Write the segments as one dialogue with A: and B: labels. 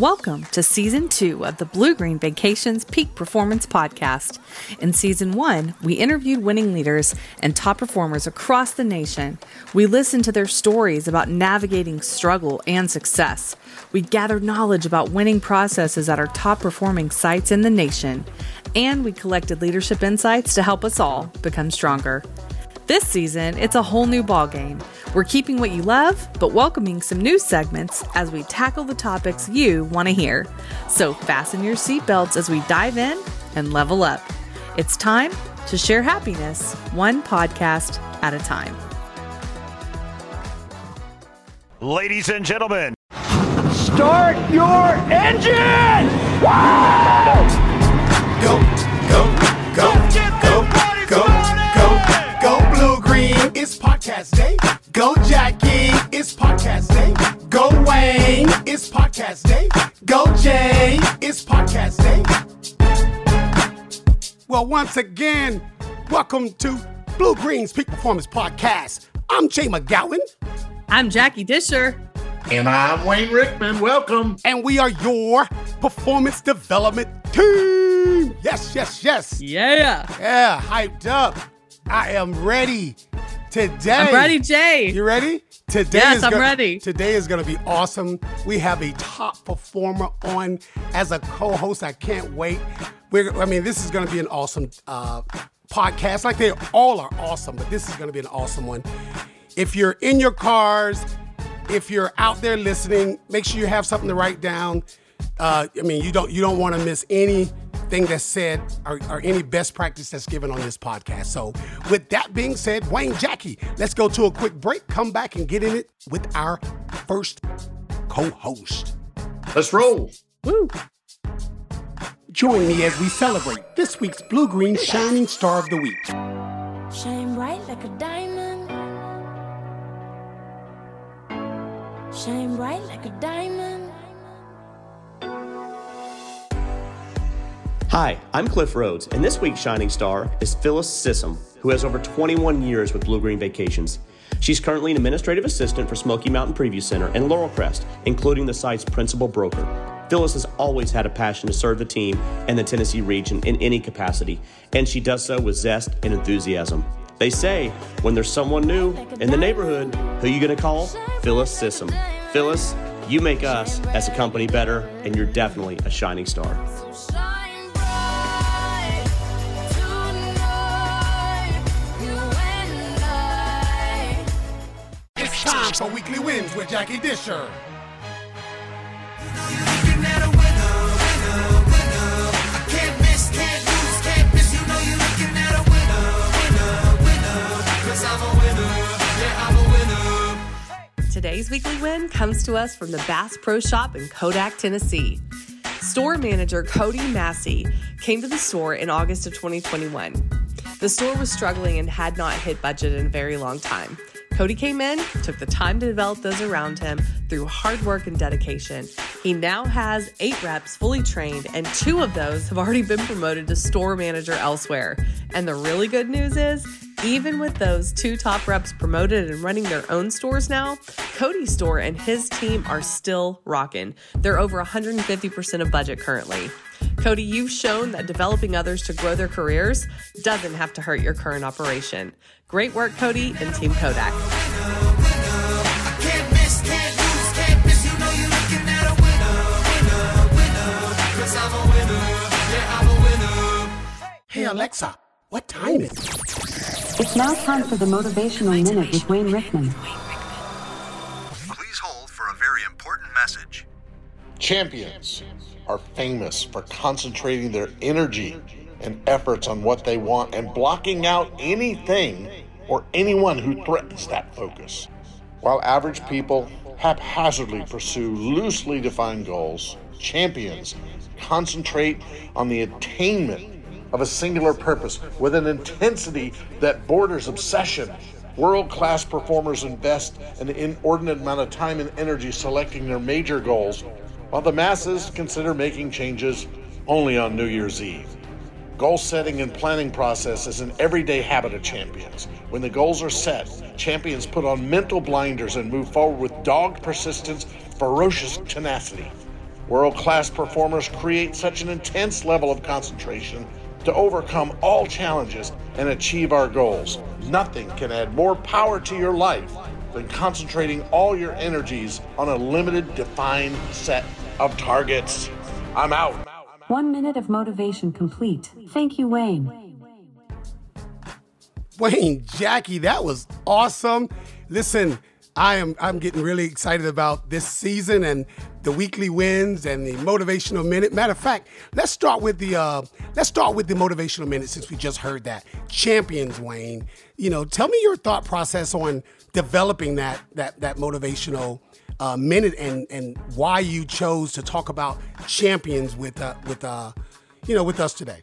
A: Welcome to season two of the Blue Green Vacations Peak Performance Podcast. In season one, we interviewed winning leaders and top performers across the nation. We listened to their stories about navigating struggle and success. We gathered knowledge about winning processes at our top performing sites in the nation. And we collected leadership insights to help us all become stronger. This season, it's a whole new ballgame. We're keeping what you love, but welcoming some new segments as we tackle the topics you want to hear. So fasten your seatbelts as we dive in and level up. It's time to share happiness, one podcast at a time.
B: Ladies and gentlemen,
C: Start your engine!
D: Go, green. It's podcast day. Go Jackie. It's podcast day. Go Wayne. It's podcast day. Go Jay. It's podcast day. Well, once again, welcome to Blue Green's Peak Performance Podcast. I'm Jay McGowan,
A: I'm Jackie Disher.
E: And I'm Wayne Rickman. Welcome.
D: and we are your performance development team. Yes, yes, yes.
A: Yeah.
D: Yeah, hyped up. I am ready today.
A: I'm ready, Jay.
D: You ready? Today
A: Yes,
D: is
A: I'm
D: gonna-
A: ready.
D: Today is going to be awesome. We have a top performer on as a co-host. I can't wait. We're, I mean, this is going to be an awesome uh, podcast. Like they all are awesome, but this is going to be an awesome one. If you're in your cars, if you're out there listening, make sure you have something to write down. Uh, I mean, you don't you don't want to miss anything that's said or, or any best practice that's given on this podcast. So, with that being said, Wayne Jackie, let's go to a quick break. Come back and get in it with our first co-host.
E: Let's roll.
A: Woo.
D: Join me as we celebrate this week's Blue Green Shining Star of the Week.
F: Shine bright like a diamond. Shine bright like a diamond.
G: Hi, I'm Cliff Rhodes, and this week's Shining Star is Phyllis Sissom, who has over 21 years with Blue Green Vacations. She's currently an administrative assistant for Smoky Mountain Preview Center and Laurel Crest, including the site's principal broker. Phyllis has always had a passion to serve the team and the Tennessee region in any capacity, and she does so with zest and enthusiasm. They say when there's someone new in the neighborhood, who you gonna call? Phyllis Sissom. Phyllis, you make us as a company better, and you're definitely a shining star.
D: It's weekly wins with Jackie Disher.
A: Today's weekly win comes to us from the Bass Pro Shop in Kodak, Tennessee. Store manager Cody Massey came to the store in August of 2021. The store was struggling and had not hit budget in a very long time. Cody came in, took the time to develop those around him through hard work and dedication. He now has eight reps fully trained, and two of those have already been promoted to store manager elsewhere. And the really good news is, even with those two top reps promoted and running their own stores now, Cody's store and his team are still rocking. They're over 150% of budget currently. Cody, you've shown that developing others to grow their careers doesn't have to hurt your current operation. Great work, Cody and Team Kodak.
D: Hey Alexa, what time is it?
H: It's now time for the Motivational Minute with Wayne Rickman.
B: please hold for a very important message.
E: Champions are famous for concentrating their energy and efforts on what they want and blocking out anything or anyone who threatens that focus. While average people haphazardly pursue loosely defined goals, champions concentrate on the attainment of a singular purpose with an intensity that borders obsession. World class performers invest an inordinate amount of time and energy selecting their major goals, while the masses consider making changes only on New Year's Eve. Goal setting and planning process is an everyday habit of champions. When the goals are set, champions put on mental blinders and move forward with dogged persistence, ferocious tenacity. World class performers create such an intense level of concentration to overcome all challenges and achieve our goals. Nothing can add more power to your life than concentrating all your energies on a limited, defined set of targets. I'm out.
H: One minute of motivation complete. Thank you, Wayne.
D: Wayne, Jackie, that was awesome. Listen, I am I'm getting really excited about this season and the weekly wins and the motivational minute. Matter of fact, let's start with the uh, let's start with the motivational minute since we just heard that champions, Wayne. You know, tell me your thought process on developing that that that motivational uh, minute and and why you chose to talk about champions with uh, with uh, you know with us today.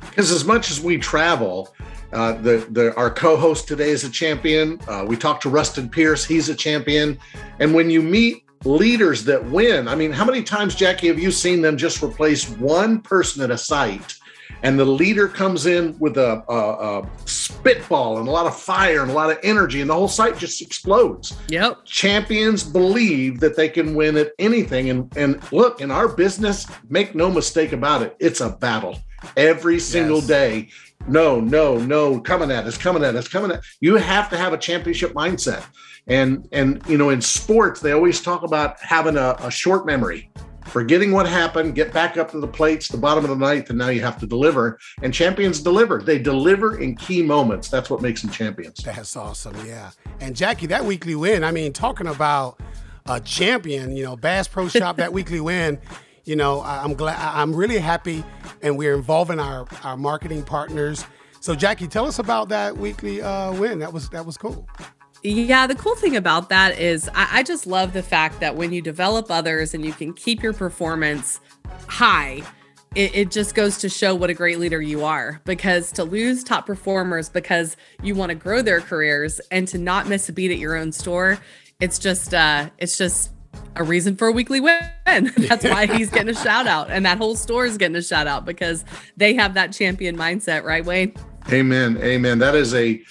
E: Because as much as we travel, uh, the, the our co-host today is a champion. Uh, we talked to Rustin Pierce; he's a champion. And when you meet leaders that win, I mean, how many times, Jackie, have you seen them just replace one person at a site, and the leader comes in with a, a, a spitball and a lot of fire and a lot of energy, and the whole site just explodes.
I: Yep.
E: Champions believe that they can win at anything, and and look, in our business, make no mistake about it, it's a battle every single
D: Yes.
E: day no, no, no, coming at us, coming at us, coming at. You have to have a championship mindset, and and you know in sports they always talk about having a, a short memory, forgetting what happened, get back up to the plates, the bottom of the ninth, and now you have to deliver. And champions deliver. They deliver in key moments. That's what makes them champions.
D: That's awesome, yeah. And Jackie, that weekly win. I mean, talking about a champion, you know, Bass Pro Shop, that weekly win. You know, I'm glad. I'm really happy, and we're involving our our marketing partners. So, Jackie, tell us about that weekly uh, win. That was that was cool.
I: Yeah, the cool thing about that is I, I just love the fact that when you develop others and you can keep your performance high, it, it just goes to show what a great leader you are. Because to lose top performers because you want to grow their careers and to not miss a beat at your own store, it's just uh it's just a reason for a weekly win. That's why he's getting a shout out and that whole store is getting a shout out because they have that champion mindset, right, Wayne?
E: Amen. Amen. That is a a-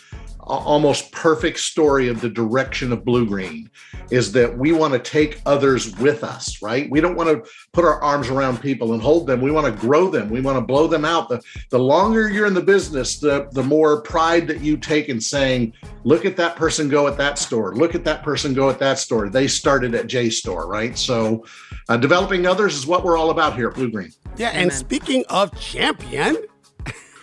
E: almost perfect story of the direction of blue green is that we want to take others with us right? We don't want to put our arms around people and hold them. We want to grow them. We want to blow them out. The, the longer you're in the business the, the more pride that you take in saying look at that person go at that store. Look at that person go at that store. They started at j store right? So uh, developing others is what we're all about here at blue green.
D: Yeah, and
I: Amen.
D: speaking of champion,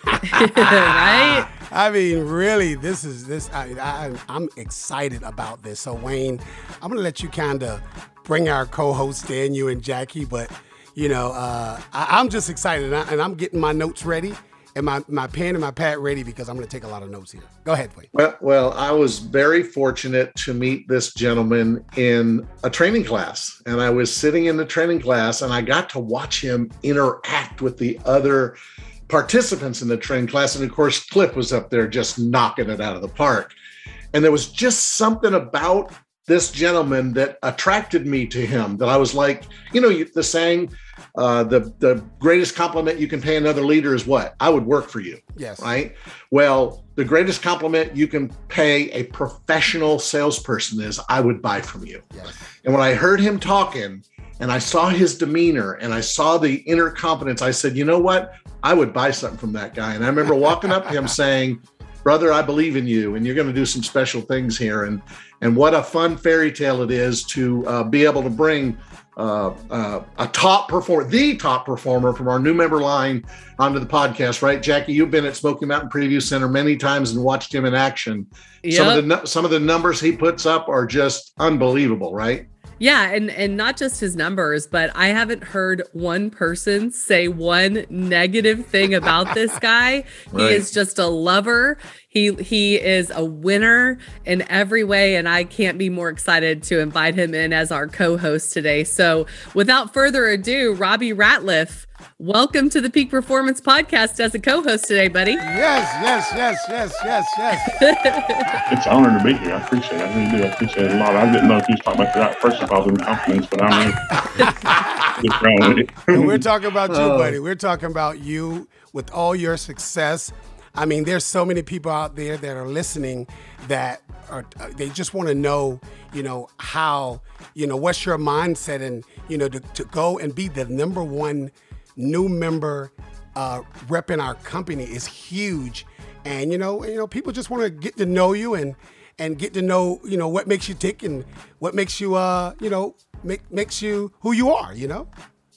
I: right?
D: I mean, really, this is this. I, I, I'm excited about this. So, Wayne, I'm gonna let you kind of bring our co-host in, you and Jackie. But you know, uh, I, I'm just excited, and, I, and I'm getting my notes ready and my my pen and my pad ready because I'm gonna take a lot of notes here. Go ahead, Wayne.
E: Well, well, I was very fortunate to meet this gentleman in a training class. And I was sitting in the training class and I got to watch him interact with the other participants in the training class. And of course, Cliff was up there just knocking it out of the park. And there was just something about this gentleman that attracted me to him that I was like, you know, the saying, uh, the, the greatest compliment you can pay another leader is what? I would work for you
D: Yes.
E: right? Well, the greatest compliment you can pay a professional salesperson is I would buy from you.
D: Yes.
E: And when I heard him talking and I saw his demeanor and I saw the inner confidence, I said, you know what? I would buy something from that guy. And I remember walking up to him saying, brother, I believe in you and you're going to do some special things here. And, and what a fun fairy tale it is to uh, be able to bring uh, uh, a top performer, the top performer from our new member line onto the podcast, right? Jackie, you've been at Smoky Mountain Preview Center many times and watched him in action. Some of the some of the numbers he puts up are just unbelievable, right?
I: Yeah, and and not just his numbers, but I haven't heard one person say one negative thing about this guy. He is just a lover. He he is a winner in every way and I can't be more excited to invite him in as our co-host today. So, without further ado, Robbie Ratliff, welcome to the Peak Performance podcast as a co-host today, buddy.
D: Yes. Yes. Yes. Yes. Yes. Yes.
J: It's an honor to be here. I appreciate it. I really do. I appreciate it a lot. I didn't know if you was talking about that first of all in confidence, but I'm just wrong with it.
D: We're talking about you,
E: Oh.
D: buddy. We're talking about you with all your success. I mean, there's so many people out there that are listening that are uh, they just want to know, you know, how, you know, what's your mindset and you know to, to go and be the number one new member uh, rep in our company is huge, and you know, you know, people just want to get to know you and and get to know, you know, what makes you tick and what makes you, uh, you know, make makes you who you are, you know.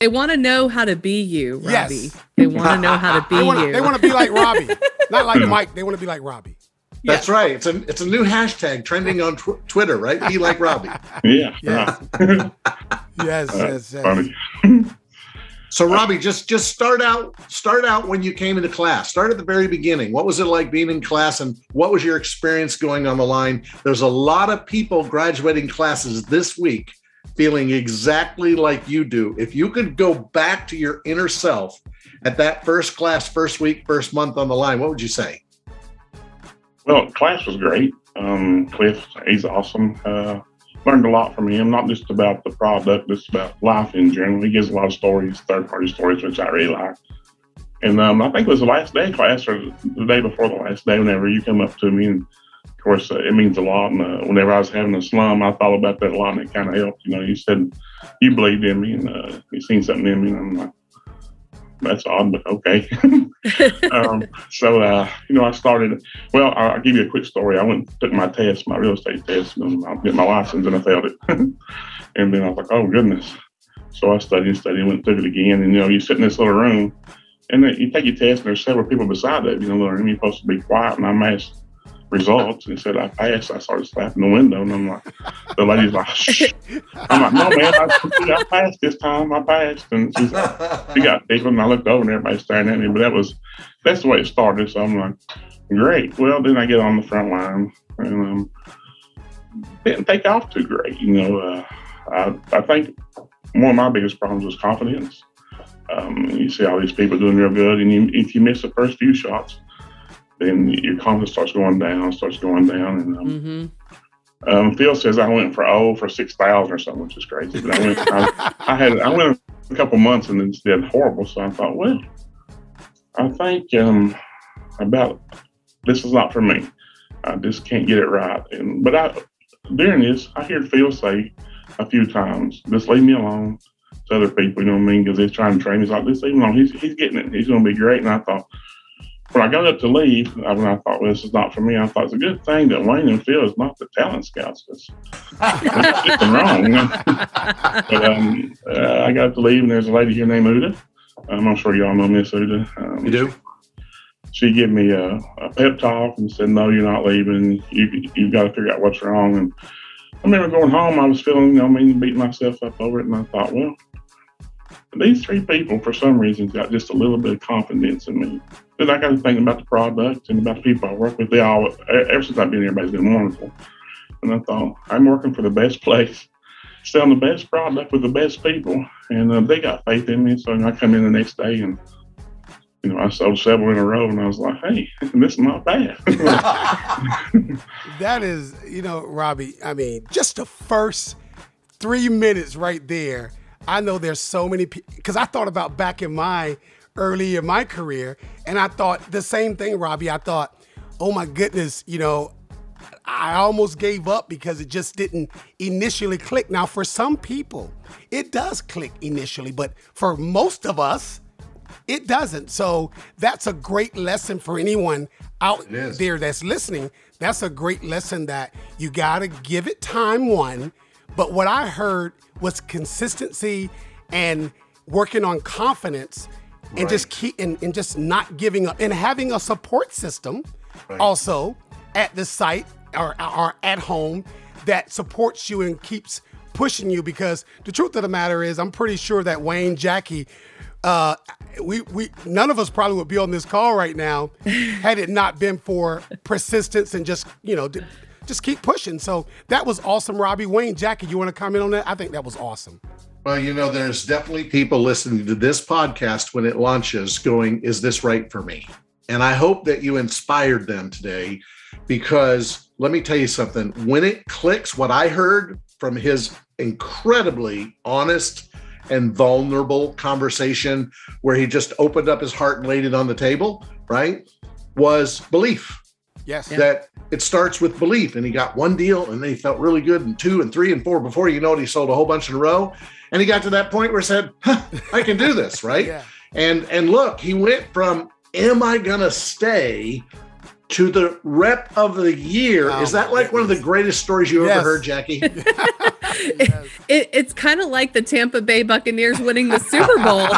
I: They want to know how to be you, Robbie.
D: Yes.
I: They want to know how to be
D: They want to
I: you.
D: they want to be like Robbie, not like Mike. They want to be like Robbie.
E: That's right. It's a it's a new hashtag trending on tw- Twitter, right? Be like Robbie.
J: Yeah.
D: Yes.
J: right.
D: Yes,
J: Uh,
D: yes, yes.
E: So Robbie, just just start out start out when you came into class. Start at the very beginning. What was it like being in class and what was your experience going on the line? There's a lot of people graduating classes this week feeling exactly like you do. If you could go back to your inner self at that first class, first week, first month on the line, what would you say?
J: Well, class was great. Um, Cliff, he's awesome. Uh, learned a lot from him, not just about the product, just about life in general. He gives a lot of stories, third party stories, which I really like. And um, I think it was the last day class or the day before the last day, whenever you come up to me. And of course, uh, it means a lot. And uh, whenever I was having a slum, I thought about that a lot and it kind of helped. You know, you said you believed in me and uh, you seen something in me. And I'm like, that's odd, but okay. um, so, uh, you know, I started, well, I'll, give you a quick story. I went took my test, my real estate test, and I get my license and I failed it. and then I was like, oh, goodness. So I studied and studied went took it again. And, you know, you sit in this little room and then you take your test and there's several people beside that, you know, room. You're supposed to be quiet. And I'm asked results and it said I passed. I started slapping the window and I'm like, the lady's like, Shh. I'm like, no, man, I, I passed this time. I passed. And she's like, she got deeper and I looked over and everybody's staring at me. But that was that's the way it started. So I'm like, great. Well, then I get on the front line and um, didn't take off too great. You know, uh, I, I think one of my biggest problems was confidence. Um, you see all these people doing real good, and you, if you miss the first few shots, then your confidence starts going down, starts going down. And um,
I: hmm
J: um, Phil says I went for oh for six thousand or something, which is crazy. But I went, I, I had I went a couple months and then did horrible. So I thought, well, I think um, about this is not for me. I just can't get it right. And but I during this, I hear Phil say a few times, just leave me alone. To other people, you know what I mean? Because they're trying to train me. He's like, just leave him alone. He's he's getting it. He's going to be great. And I thought. When I got up to leave, I, when I thought, well, this is not for me, I thought it's a good thing that Wayne and Phil is not the talent scouts. 'cause there's something wrong. You know? but um, uh, I got to leave, and there's a lady here named Uda. Um, I'm sure y'all know Miss Uda. Um,
E: You do?
J: She gave me a, a pep talk and said, "No, you're not leaving. You you've got to figure out what's wrong." And I remember going home. I was feeling, you know, I mean, beating myself up over it, and I thought, well, these three people, for some reason, got just a little bit of confidence in me. Then I got to thinking about the product and about the people I work with. They all, ever since I've been here, everybody's been wonderful. And I thought, I'm working for the best place, selling the best product with the best people. And uh, they got faith in me. So I come in the next day and, you know, I sold several in a row and I was like, hey, this is not bad.
D: That is, you know, Robbie. I mean, just the first three minutes right there. I know there's so many people because I thought about back in my early in my career, and I thought the same thing, Robbie. I thought, oh my goodness, you know, I almost gave up because it just didn't initially click. Now, for some people, it does click initially, but for most of us, it doesn't. So that's a great lesson for anyone out there that's listening. That's a great lesson that you got to give it time, one. But what I heard was consistency and working on confidence and just keep and, and just not giving up and having a support system also at the site or, or at home that supports you and keeps pushing you because the truth of the matter is I'm pretty sure that Wayne Jackie uh, we we none of us probably would be on this call right now had it not been for persistence and just you know just keep pushing. So that was awesome, Robbie Wayne Jackie. You want to comment on that? I think that was awesome.
E: Well, you know, there's definitely people listening to this podcast when it launches going, is this right for me? And I hope that you inspired them today because let me tell you something. When it clicks, what I heard from his incredibly honest and vulnerable conversation where he just opened up his heart and laid it on the table, right? was belief.
D: Yes.
E: That it starts with belief. And he got one deal and then he felt really good and two and three and four. Before you know it, he sold a whole bunch in a row. And he got to that point where he said, huh, I can do this, right?
D: Yeah.
E: And and look, he went from am I gonna stay to the rep of the year.
D: Oh,
E: Is that
D: my
E: like one of the greatest stories you
D: Yes.
E: ever heard, Jackie?
D: Yes.
I: It, it's kind of like the Tampa Bay Buccaneers winning the Super Bowl.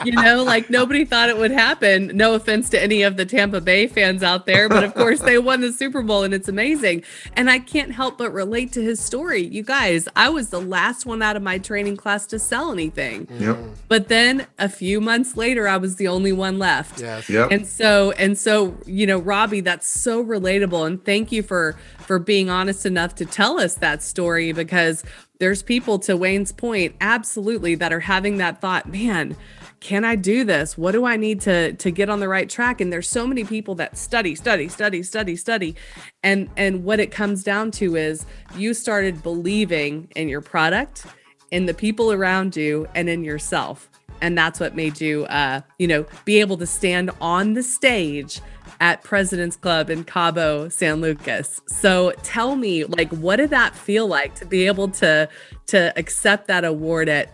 I: you know, like nobody thought it would happen. No offense to any of the Tampa Bay fans out there, but of course they won the Super Bowl and it's amazing. And I can't help but relate to his story. You guys, I was the last one out of my training class to sell anything. Mm.
E: yep.
I: But then a few months later, I was the only one left.
D: Yes.
E: Yep.
I: And so and so, you know, Robbie, that's so relatable and thank you for for being honest enough to tell us that story because there's people to Wayne's point absolutely that are having that thought, man, can I do this? What do I need to to get on the right track? And there's so many people that study, study, study, study, study. And and what it comes down to is you started believing in your product, in the people around you, and in yourself. And that's what made you uh, you know, be able to stand on the stage at President's Club in Cabo San Lucas. So tell me, like, what did that feel like to be able to to accept that award at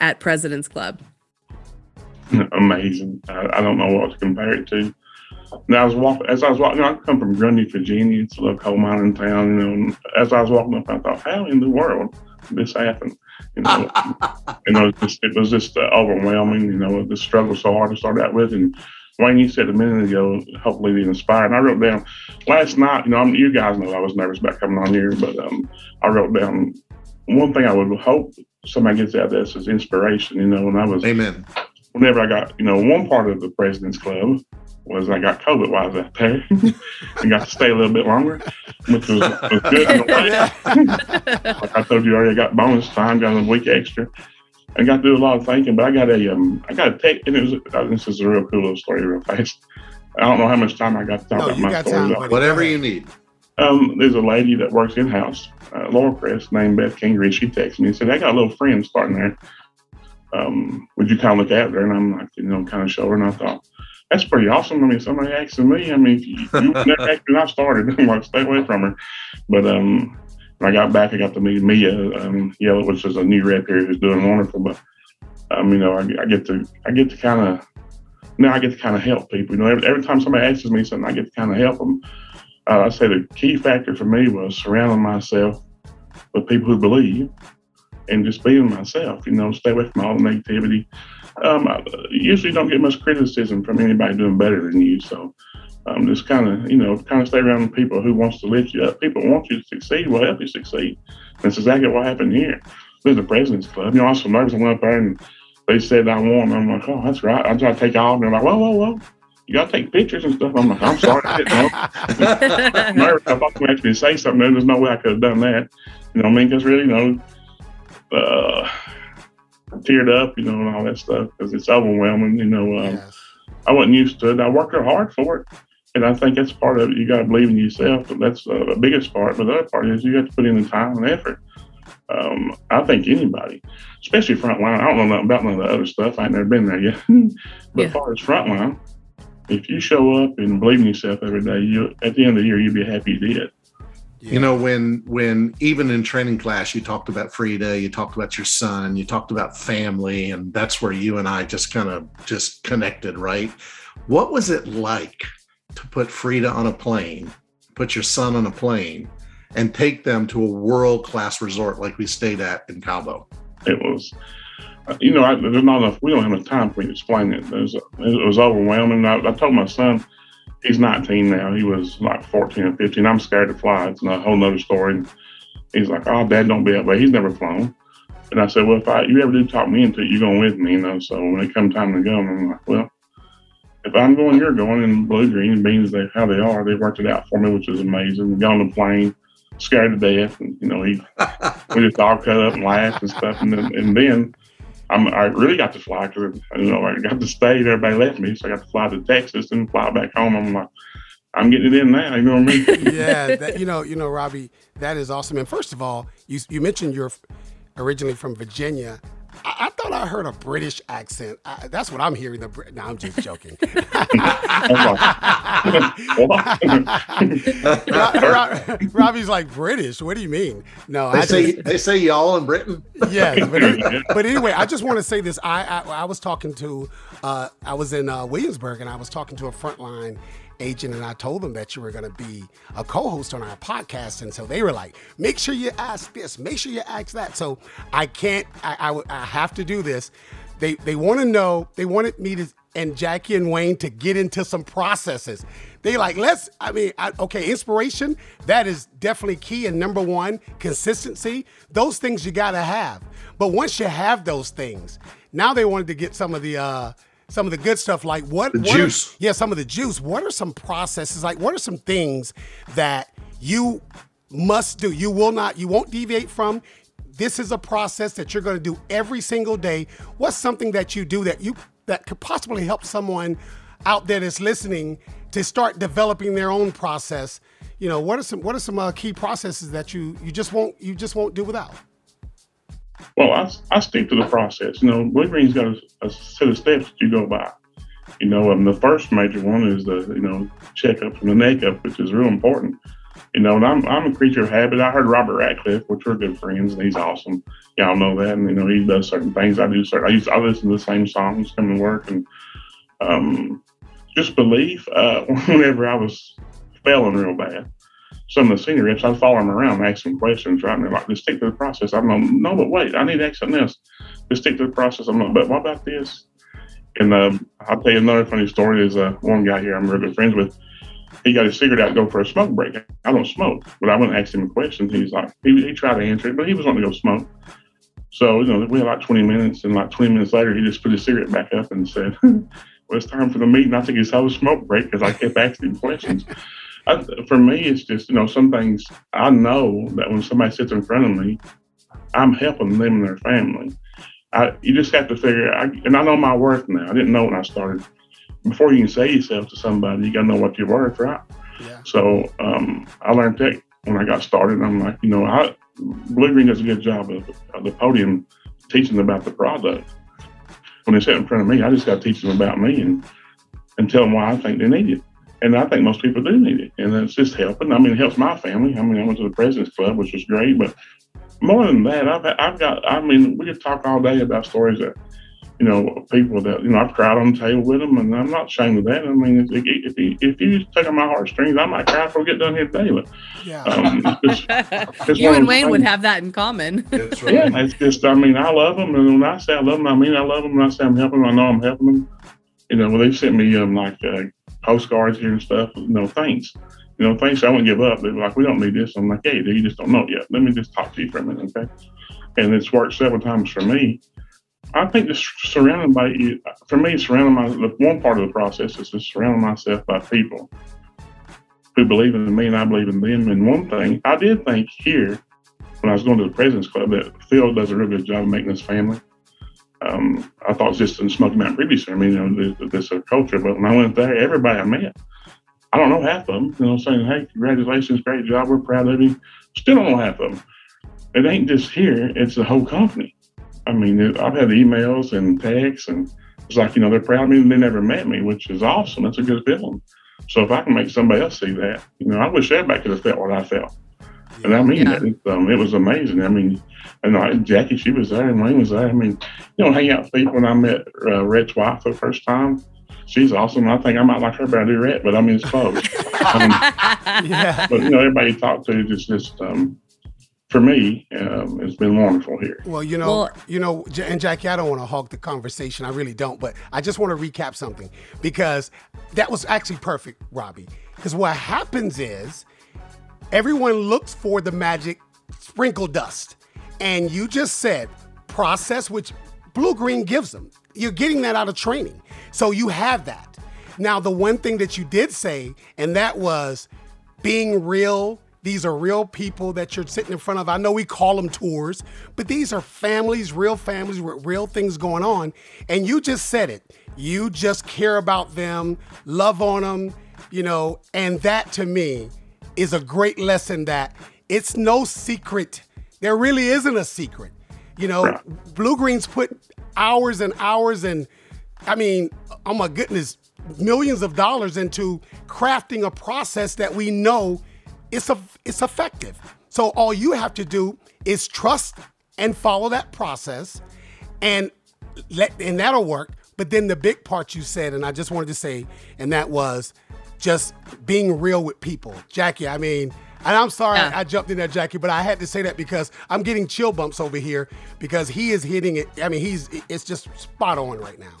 I: at President's Club?
J: amazing. I, I don't know what to compare it to. Now I was walking as I was walking. You know, I come from Grundy, Virginia. It's a little coal mining town. You know, and as I was walking up, I thought, how in the world did this happen? You know, you know, it, just, it was just uh, overwhelming. You know, the struggle so hard to start out with. And Wayne, you said a minute ago, hopefully they inspired. And I wrote down last night. You know, I'm, you guys know I was nervous about coming on here, but um, I wrote down one thing I would hope somebody gets out of this is inspiration. You know, when I was
E: Amen.
J: whenever I got, you know, one part of the President's Club was I got COVID while I was out there and got to stay a little bit longer, which was, was good. In a way. like I told you already, I got bonus time, got a week extra. I got to do a lot of thinking, but I got a, um, I got a take, and it was, uh, this is a real cool little story, real fast. I don't know how much time I got to talk
D: No,
J: about
D: you
J: my
D: got
J: story.
D: time,
E: Whatever you need.
J: Um, there's a lady that works in house, uh, Laurel Crest, named Beth Kingery. She texted me and said, I got a little friend starting there. Um, would you kind of look after her? And I'm like, you know, kind of show her. And I thought, that's pretty awesome. I mean, somebody asking me. I mean, if you, you never asked me when I started. I'm like, stay away from her. But um, when I got back, I got to meet Mia um, Yellow, which is a new rep here who's doing wonderful. But um, you know, I, I get to, I get to kind of, now I get to kind of help people. You know, every, every time somebody asks me something, I get to kind of help them uh, I say the key factor for me was surrounding myself with people who believe and just being myself. You know, stay away from all the negativity. Um, I usually don't get much criticism from anybody doing better than you. So um, just kind of, you know, kind of stay around people who wants to lift you up. People want you to succeed, will help you succeed. That's exactly what happened here. This is the President's Club. You know, I was so nervous. I went up there and they said I won. I'm like, oh, that's right. I try to take off. And they're like, whoa, whoa, whoa. You got to take pictures and stuff. I'm like, I'm sorry. I didn't know nervous. I thought you asked me to say something. There's no way I could have done that. You know what I mean? Because really, you know, uh, teared up, you know, and all that stuff because it's overwhelming. You know, um,
D: Yes.
J: I wasn't used to it. I worked real hard for it. And I think that's part of it. You got to believe in yourself. But that's uh, the biggest part. But the other part is you got to put in the time and effort. Um, I think anybody, especially frontline, I don't know nothing about none of the other stuff. I ain't never been there yet. but
I: Yeah.
J: as far as frontline, if you show up and believe in yourself every day, you at the end of the year you'll be happy you did.
E: You know, when when even in training class, you talked about Frida, you talked about your son, you talked about family, and that's where you and I just kind of just connected, right? What was it like to put Frida on a plane, put your son on a plane, and take them to a world class resort like we stayed at in Cabo?
J: It was, you know, I, there's not enough. We don't have enough time for me to explain it. It was, it was overwhelming. I, I told my son, he's 19 now. He was like 14 or 15. I'm scared to fly. It's a whole nother story. And he's like, "Oh, Dad, don't be that way." He's never flown. And I said, "Well, if I, you ever do talk me into it, you're going with me, you know." So when it come time to go, I'm like, "Well." If I'm going, you're going, and blue green beans, they how they are, they worked it out for me, which was amazing. We Got on the plane, scared to death, and you know he we just all cut up and laughed and stuff. And then, and then I'm, I really got to fly because you know I got to stay. Everybody left me, so I got to fly to Texas and fly back home. I'm like, I'm getting it in now. You know what I mean?
D: yeah, that, you know, you know, Robbie, that is awesome. And first of all, you you mentioned you're originally from Virginia. I, I thought thought I heard a British accent. I, that's what I'm hearing. The Brit- no, I'm just joking. Ro- Ro- Robbie's like British. What do you mean? No,
K: They
D: I
K: say
D: just,
K: they say y'all in Britain.
D: yes, but, but anyway, I just want to say this. I I, I was talking to, uh, I was in uh, Williamsburg, and I was talking to a frontline agent, and I told them that you were going to be a co-host on our podcast, and so they were like, "Make sure you ask this, make sure you ask that." So I can't, I I have to do this. They they want to know. They wanted me to and Jackie and Wayne to get into some processes. They like, let's, I mean, I, okay, inspiration, that is definitely key. And number one, consistency, those things you got to have. But once you have those things, now they wanted to get some of the, uh, some of the good stuff like what
K: The
D: what are-
K: juice.
D: yeah some of the juice. What are some processes? Like what are some things that you must do you will not you won't deviate from? This is a process that you're going to do every single day. What's something that you do that you that could possibly help someone out there that's listening to start developing their own process? You know what are some what are some uh, key processes that you you just won't you just won't do without
J: Well, I, I stick to the process. You know, Blue Green's got a, a set of steps that you go by. You know, um, the first major one is the you know checkup from the neck up, which is real important. You know, and I'm I'm a creature of habit. I heard Robert Ratcliffe, which we're good friends, and he's awesome. Y'all know that, and you know he does certain things. I do certain. I used I listen to the same songs coming to work, and um, just belief. Uh, whenever I was failing real bad, some of the senior reps, I'd follow them around ask them questions, right? And they're like, just stick to the process. I'm like, no, but wait, I need to ask something else. Just stick to the process. I'm like, but what about this? And um, I'll tell you another funny story is uh, one guy here I'm really good friends with. He got his cigarette out to go for a smoke break. I don't smoke, but I went and asked him a question. He's like, he, he tried to answer it, but he was wanting to go smoke. So, you know, we had like 20 minutes, and like 20 minutes later, he just put his cigarette back up and said, well, it's time for the meeting. I took his whole smoke break because I kept asking questions. I, for me, it's just you know some things I know that when somebody sits in front of me, I'm helping them and their family. I, you just have to figure, I, and I know my worth now. I didn't know when I started. Before you can say yourself to somebody, you got to know what you're worth, right?
D: Yeah.
J: So um, I learned that when I got started. I'm like, you know, I, Blue Green does a good job of, of the podium teaching about the product. When they sit in front of me, I just got to teach them about me and, and tell them why I think they need it. And I think most people do need it. And it's just helping. I mean, it helps my family. I mean, I went to the President's Club, which was great. But more than that, I've, I've got, I mean, we could talk all day about stories that, you know, people that, you know, I've cried on the table with them, and I'm not ashamed of that. I mean, if, if, you, if you take on my heartstrings, I might cry before we get done here today. But
D: yeah
J: um, it's just, it's
L: you
J: one of
L: and Wayne would have that in common.
K: That's
J: Yeah, it's just, I mean, I love them. And when I say I love them, I mean, I love them. When I say I'm helping them, I know I'm helping them. You know, well, they sent me um, like uh, postcards here and stuff. You know, thanks. You know, thanks. I wouldn't give up. They were like, we don't need this. I'm like, hey, you just don't know yet. Let me just talk to you for a minute, okay? And it's worked several times for me. I think just surrounding by for me, surrounding my, the one part of the process is just surrounding myself by people who believe in me and I believe in them. And one thing I did think here when I was going to the President's Club that Phil does a real good job of making us family. Um, I thought it was just in Smoky Mountain Preview Center, I mean, you know, this, culture. But when I went there, everybody I met, I don't know half of them, you know, saying, hey, congratulations, great job, we're proud of you. Still don't know half of them. It ain't just here, it's the whole company. I mean, it, I've had emails and texts, and it's like, you know, they're proud of me and they never met me, which is awesome. That's a good feeling. So if I can make somebody else see that, you know, I wish everybody could have felt what I felt. And I mean,
L: Yeah.
J: It, um, it was amazing. I mean, and I, Jackie, she was there, and Wayne was there. I mean, you know, hang out with people. When I met uh, Rhett's wife for the first time, she's awesome. I think I might like her better than Rhett, but I mean, it's close. um,
D: yeah
J: but you know, everybody you talk to just just um, for me, um, it's been wonderful here.
D: Well, you know,
L: Well-
D: you know, and Jackie, I don't want to hog the conversation. I really don't, but I just want to recap something because that was actually perfect, Robbie. Because what happens is everyone looks for the magic sprinkle dust, and you just said process, which Blue Green gives them. You're getting that out of training, so you have that. Now, the one thing that you did say, and that was being real. These are real people that you're sitting in front of. I know we call them tours, but these are families, real families with real things going on. And you just said it. You just care about them, love on them, you know, and that to me is a great lesson that it's no secret. There really isn't a secret. You know, Blue Greens put hours and hours and, I mean, oh my goodness, millions of dollars into crafting a process that we know it's a, it's effective. So all you have to do is trust and follow that process, and let and that'll work. But then the big part you said, and I just wanted to say, and that was just being real with people, Jackie. I mean. And I'm sorry
I: Yeah.
D: I jumped in there, Jackie, but I had to say that because I'm getting chill bumps over here because he is hitting it. I mean, he's it's just spot on right now.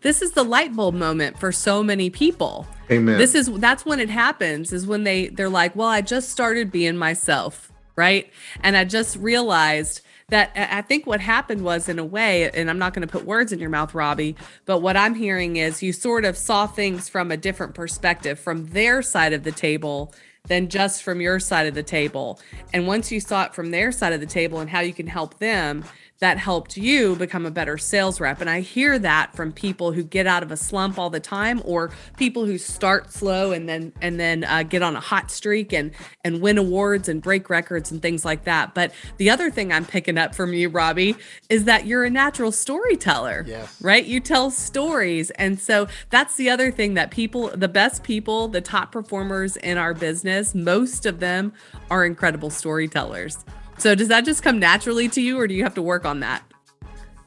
I: this is the light bulb moment for so many people.
K: Amen.
I: This is that's when it happens is when they they're like, "Well, I just started being myself." Right? And I just realized that I think what happened was in a way, and I'm not going to put words in your mouth, Robbie, but what I'm hearing is you sort of saw things from a different perspective from their side of the table than just from your side of the table. And once you saw it from their side of the table and how you can help them, that helped you become a better sales rep. And I hear that from people who get out of a slump all the time, or people who start slow and then and then uh, get on a hot streak and and win awards and break records and things like that. But the other thing I'm picking up from you, Robbie, is that you're a natural storyteller.
D: Yes.
I: Right? You tell stories, and so that's the other thing that people, the best people, the top performers in our business, most of them are incredible storytellers. So does that just come naturally to you, or do you have to work on that?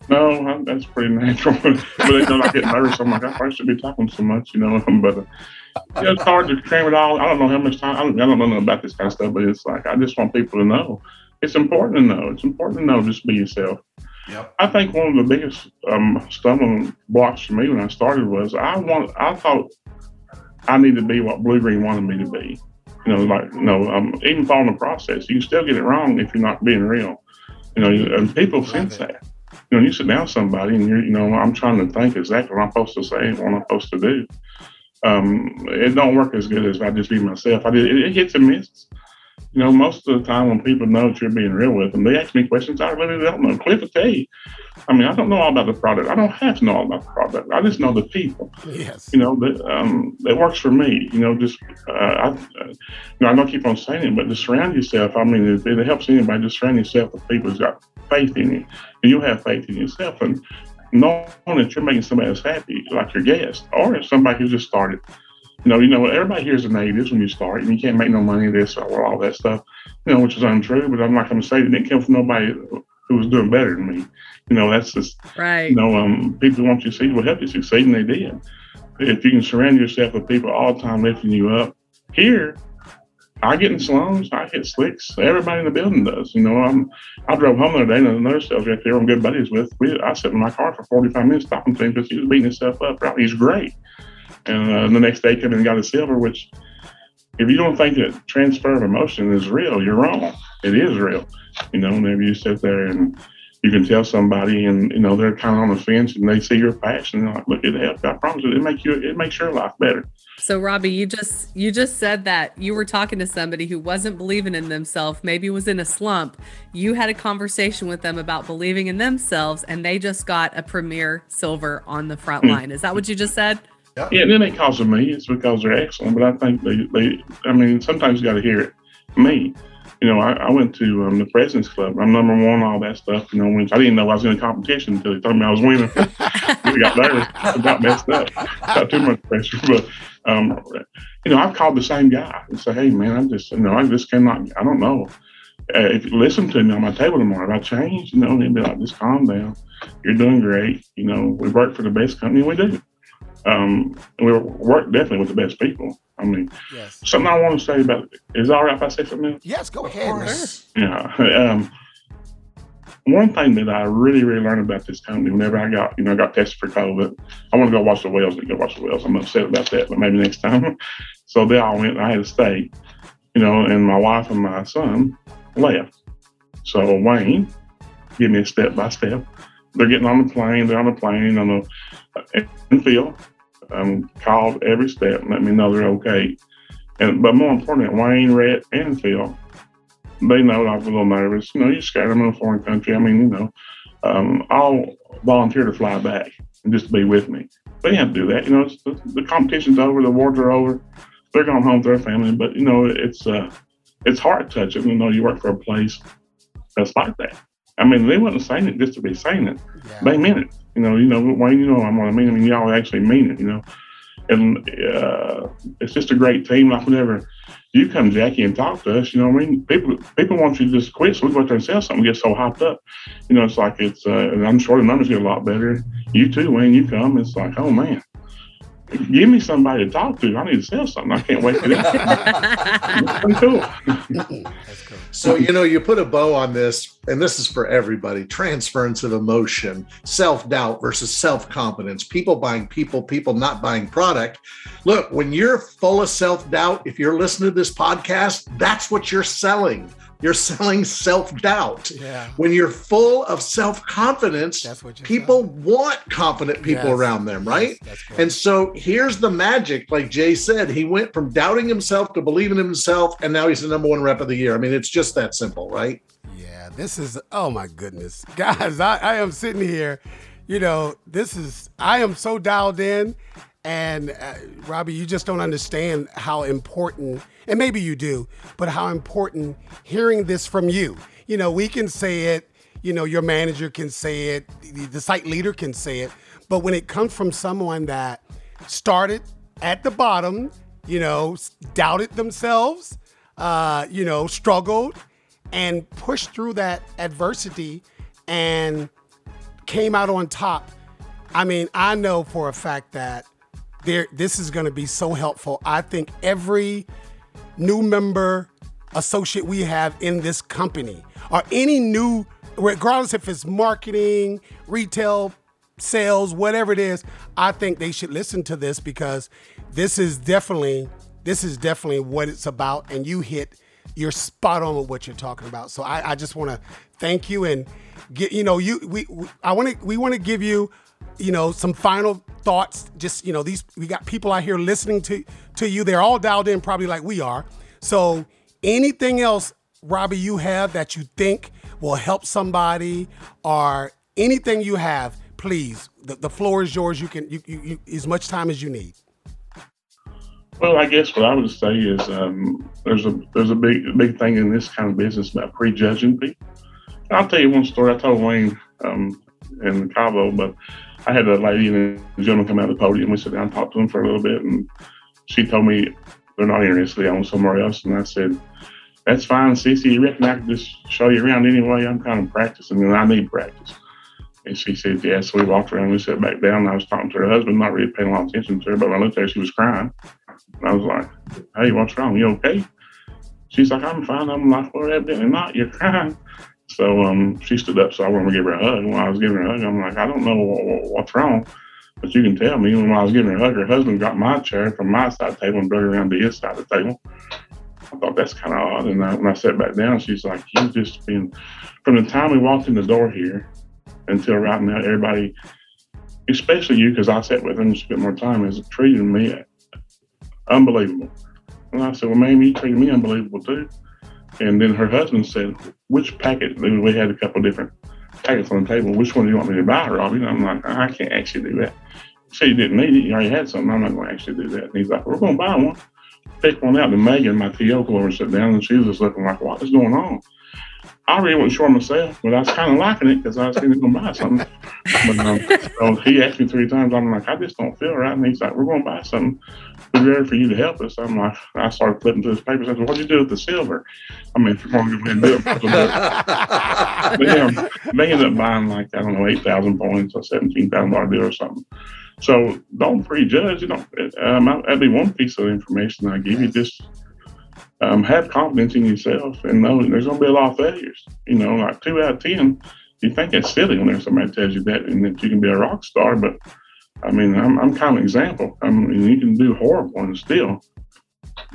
J: No, that's pretty natural. but you know, I get nervous. I'm like, I probably should be talking so much, you know. But uh, yeah, it's hard to cram it all. I don't know how much time. I don't, I don't know nothing about this kind of stuff, but it's like I just want people to know. It's important to know. It's important to know. Just be yourself.
K: Yep.
J: I think one of the biggest um, stumbling blocks for me when I started was I want. I thought I needed to be what Blue Green wanted me to be. You know, like you know, um, even following the process, you can still get it wrong if you're not being real. You know, and people sense that. You know, you sit down with somebody and you're, you know, I'm trying to think exactly what I'm supposed to say and what I'm supposed to do. Um, it don't work as good as if I just be myself. I did, it, it hits and misses. You know, most of the time when people know that you're being real with them, they ask me questions I really don't know. Cliff will tell you. I mean, I don't know all about the product. I don't have to know all about the product. I just know the people.
D: Yes.
J: You know, that um, that works for me. You know, just uh, I, uh, you know, I don't keep on saying it, but just surround yourself. I mean, if it helps anybody, just surround yourself with people who's got faith in you, and you have faith in yourself, and knowing that you're making somebody else happy, like your guest, or somebody who just started. You know, you know, everybody hears the negatives when you start, and you can't make no money. This or all that stuff, you know, which is untrue. But I'm not going to say it didn't come from nobody who was doing better than me. You know, that's just
I: Right.
J: you know, um, people want you to succeed will help you succeed, and they did. If you can surround yourself with people all the time lifting you up, here, I get in slums, I hit slicks. Everybody in the building does. You know, I'm, I drove home the other day, and another sales rep there I'm good buddies with. We, I sat in my car for 45 minutes talking to him because he was beating himself up. Right? He's great. And uh, the next day, came in and got a silver, which, if you don't think that transfer of emotion is real, you're wrong. It is real. You know, whenever you sit there and you can tell somebody and you know they're kind of on the fence and they see your passion and they're like look it helps i promise you it make you it makes your life better
I: So Robbie, you just you just said that you were talking to somebody who wasn't believing in themselves, maybe was in a slump. You had a conversation with them about believing in themselves and they just got a premier silver on the front
J: Hmm.
I: line. Is that what you just said?
J: Yeah and it ain't because of me it's because they're excellent but i think they, they i mean sometimes you got to hear it me you know, I, I went to um, the President's Club. I'm number one, all that stuff. You know, when I didn't know I was in a competition until they told me I was winning. we got nervous, about messed up, got too much pressure. But um, you know, I've called the same guy and say, "Hey, man, I'm just, you know, I just cannot. I don't know. Uh, if you listen to me on my table tomorrow, if I change, you know, and he'd be like, just calm down. You're doing great. You know, we work for the best company we do. Um, we work definitely with the best people. I mean,
D: Yes.
J: something I want to say about is it all right if I say something else?
D: Yes, go ahead. man.
J: Yeah. Um, one thing that I really, really learned about this company whenever I got, you know, I got tested for COVID, I want to go watch the whales. Didn't go watch the whales. I'm upset about that, but maybe next time. so they all went. I had to stay, you know, and my wife and my son left. So Wayne give me a step by step. They're getting on the plane. They're on the plane on the and Phil um, called every step and let me know they're okay. And but more important, Wayne, Rhett, and Phil they know I was a little nervous. You know, you scared them in a foreign country. I mean, you know, um, I'll volunteer to fly back and just be with me. They didn't have to do that. You know, it's, the, the competition's over, the awards are over. They're going home to their family. But you know, it's uh, it's heart touching. You know, you work for a place that's like that. I mean, they wasn't saying it just to be saying it.
D: Yeah.
J: They meant it. You know, you know, Wayne, you know I'm I mean. I mean, y'all actually mean it, you know. And uh, it's just a great team. Like whenever you come, Jackie, and talk to us, you know what I mean? People people want you to just quit, so we go out there and sell something, get so hyped up. You know, it's like it's, uh, and I'm sure the numbers get a lot better. You too, Wayne, you come, it's like, oh man, give me somebody to talk to. I need to sell something. I can't wait for that. It's cool.
K: So, you know, you put a bow on this, and this is for everybody transference of emotion, self doubt versus self confidence, people buying people, people not buying product. Look, when you're full of self doubt, if you're listening to this podcast, that's what you're selling. You're selling self doubt.
D: Yeah.
K: When you're full of self confidence, people want confident people
D: Yes.
K: around them, right?
D: Great.
K: And so here's the magic. Like Jay said, he went from doubting himself to believing in himself, and now he's the number one rep of the year. I mean, it's just that simple, right?
D: Yeah, this is oh my goodness, guys! I, I am sitting here, you know, this is I am so dialed in, and uh, Robbie, you just don't understand how important, and maybe you do, but how important hearing this from you. You know, we can say it, you know, your manager can say it, the, site leader can say it, but when it comes from someone that started at the bottom, you know, doubted themselves, uh, you know, struggled and pushed through that adversity and came out on top. I mean, I know for a fact that there this is going to be so helpful. I think every new member associate we have in this company or any new regardless if it's marketing, retail, sales, whatever it is, I think they should listen to this because this is definitely this is definitely what it's about and you hit you're spot on with what you're talking about. So I, I just want to thank you and get you know you we, we I want to we want to give you you know some final thoughts. Just you know these we got people out here listening to to you. They're all dialed in probably like we are. So anything else, Robbie, you have that you think will help somebody or anything you have, please. The, the floor is yours. You can you, you, you as much time as you need.
J: Well, I guess what I would say is um, there's a there's a big big thing in this kind of business about prejudging people. I'll tell you one story. I told Wayne um, in Cabo, but I had a lady and a gentleman come out of the podium. We sat down and talked to them for a little bit, and she told me they're not interested. Own somewhere else, and I said, "That's fine, Cece. You reckon I could just show you around anyway? I'm kind of practicing, and I need practice." And she said, "Yeah." So we walked around. We sat back down. And I was talking to her husband, not really paying a lot of attention to her, but when I looked at her, she was crying. And I was like, "Hey, what's wrong? You okay?" She's like, "I'm fine." I'm like, "Well, evidently not. You're crying." So um, she stood up, so I went to give her a hug. When I was giving her a hug, I'm like, "I don't know what's wrong, but you can tell me." When I was giving her a hug, her husband got my chair from my side of the table and brought it around to his side of the table. I thought that's kind of odd. And I, when I sat back down, she's like, "You've just been from the time we walked in the door here until right now, everybody." Especially you, because I sat with him and spent more time, has treated me unbelievable. And I said, Well, ma'am, you treated me unbelievable too. And then her husband said, Which packet? We had a couple different packets on the table. Which one do you want me to buy, Robbie? And I'm like, I can't actually do that. Said, You didn't need it. You already had something. I'm not going to actually do that. And he's like, We're going to buy one. Pick one out. And Megan, my TO, came over and sat down, and she was just looking like, What is going on? I really wasn't sure myself, but I was kind of liking it because I was thinking going to buy something. But um, so he asked me three times. I'm like, I just don't feel right. And he's like, We're going to buy something. We're ready for you to help us. I'm like, I started flipping through his papers. I said, What'd you do with the silver? I mean, if you're going to go ahead and do it. but yeah, they ended up buying like, I don't know, 8,000 points or $17,000 deal or something. So don't prejudge. You know, um, that'd be one piece of information I give you. Just um, have confidence in yourself and know there's going to be a lot of failures. You know, like two out of 10, you think it's silly when there's somebody tells you that and that you can be a rock star. But I mean, I'm, I'm kind of an example. I mean, you can do horrible and still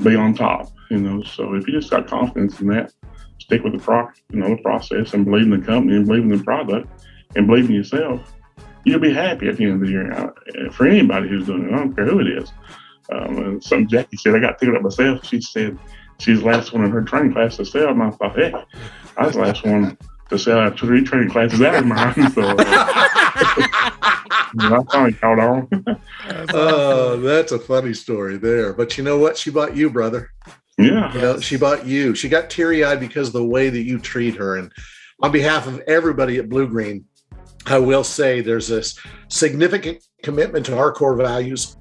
J: be on top, you know. So if you just got confidence in that, stick with the pro, you know, the process and believe in the company and believe in the product and believe in yourself, you'll be happy at the end of the year. Uh, For anybody who's doing it, I don't care who it is. Um, something Jackie said, I got ticked up myself. She said she's the last one in her training class to sell. And I thought, hey, I was the last one to sell after three training classes out of mine. So uh, I finally caught on.
K: Oh, that's a funny story there. But you know what? She bought you, brother.
J: Yeah.
K: You know, she bought you. She got teary eyed because of the way that you treat her. And on behalf of everybody at Bluegreen,
E: I will say there's this significant commitment to our core values,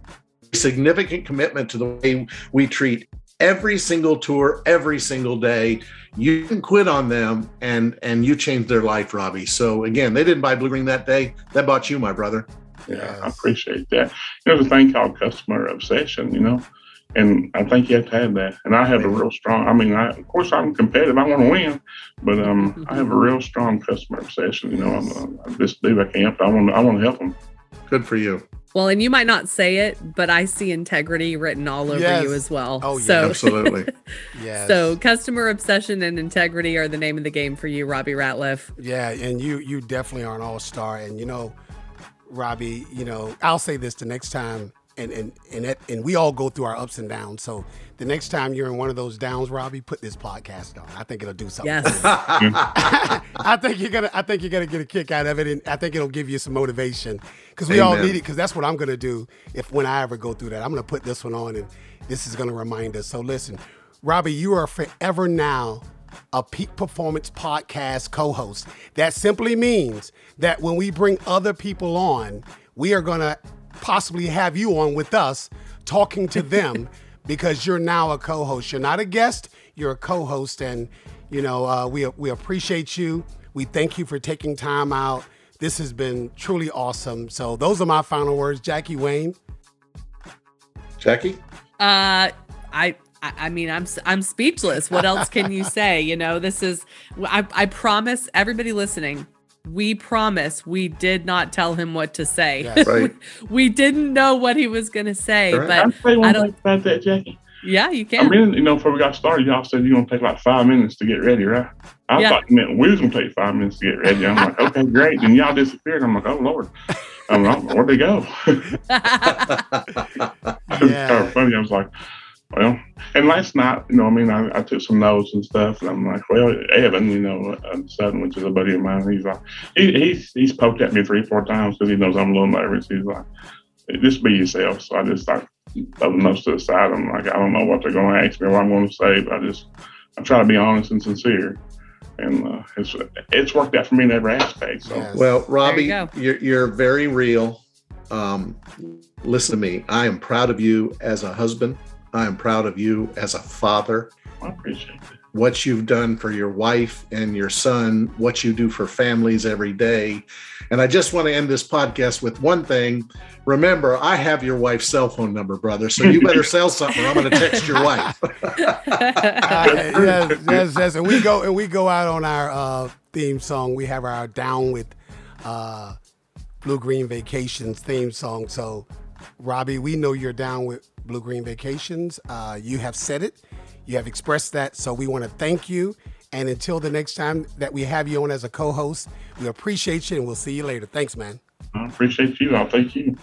E: significant commitment to the way we treat every single tour, every single day. You can quit on them and and you changed their life, Robbie. So again, they didn't buy Bluegreen that day. That bought you, my brother.
J: Yeah, I appreciate that. There's a thing called customer obsession, you know, and I think you have to have that. And I have a real strong. I mean, I, of course, I'm competitive. I want to win, but um, I have a real strong customer obsession. You know, I'm, I just do I can. I want. I want to help them.
E: Good for you.
I: Well, and you might not say it, but I see integrity written all over
D: Yes.
I: you as well.
D: Oh, yeah.
I: so,
E: Absolutely.
D: Yes.
I: so customer obsession and integrity are the name of the game for you, Robbie Ratliff.
D: Yeah, and you you definitely are an all star. And you know, Robbie, you know, I'll say this the next time, and and and it, and we all go through our ups and downs. So the next time you're in one of those downs, Robbie, put this podcast on. I think it'll do something.
I: Yes.
D: I think you're gonna I think you're gonna get a kick out of it, and I think it'll give you some motivation because we all need it. Because that's what I'm gonna do if when I ever go through that, I'm gonna put this one on, and this is gonna remind us. So listen, Robbie, you are forever now a peak performance podcast co-host. That simply means that when we bring other people on, we are gonna possibly have you on with us talking to them because you're now a co-host. You're not a guest, you're a co-host, and you know uh, we we appreciate you. We thank you for taking time out. This has been truly awesome. So those are my final words, Jackie Wayne.
E: Jackie?
I: Uh, I. I I mean, I'm s- I'm speechless. What else can you say? You know, this is. I I promise everybody listening. We promise we did not tell him what to say.
D: Yes.
E: Right.
I: we didn't know what he was going to say,
E: Right.
J: Can I
I: but I don't.
J: about that, Jackie?
I: Yeah, you can.
J: I mean, you know, before we got started, y'all said you're gonna take like five minutes to get ready, right? I
I: Yeah.
J: thought you meant we was gonna take five minutes to get ready. I'm like, okay, great. And y'all disappeared. I'm like, oh Lord. I'm like, oh, where'd they go? It was kind of funny. I was like, well, and last night, you know, I mean, I, I took some notes and stuff, and I'm like, well, Evan, you know, uh, Sutton, which is a buddy of mine, he's like, he, he's he's poked at me three, four times because he knows I'm a little nervous. He's like, just be yourself. So I just like throw the notes to the side. I'm like, I don't know what they're going to ask me, or what I'm going to say, but I just I try to be honest and sincere, and uh, it's it's worked out for me in every aspect. So.
D: Yes.
E: Well, Robbie,
I: go.
E: you're, you're very real. Um, listen to me. I am proud of you as a husband. I am proud of you as a father.
J: I appreciate it.
E: What you've done for your wife and your son, what you do for families every day. And I just want to end this podcast with one thing. Remember, I have your wife's cell phone number, brother. So you better sell something or I'm going to text your wife.
D: Uh, yes, yes, yes. And we go and we go out on our uh, theme song. We have our down with uh, Bluegreen Vacations theme song. So, Robbie, we know you're down with Bluegreen Vacations. Uh, you have said it. You have expressed that. So we want to thank you. And until the next time that we have you on as a co-host, we appreciate you and we'll see you later. Thanks, man.
J: I appreciate you. I'll thank you.